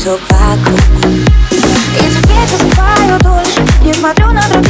все вокруг И теперь я засыпаю дольше Не смотрю на других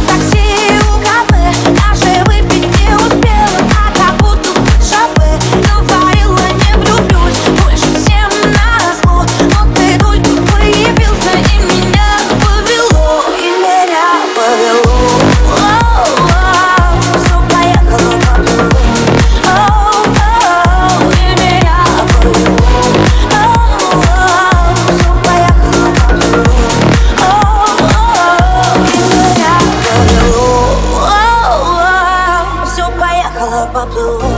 blue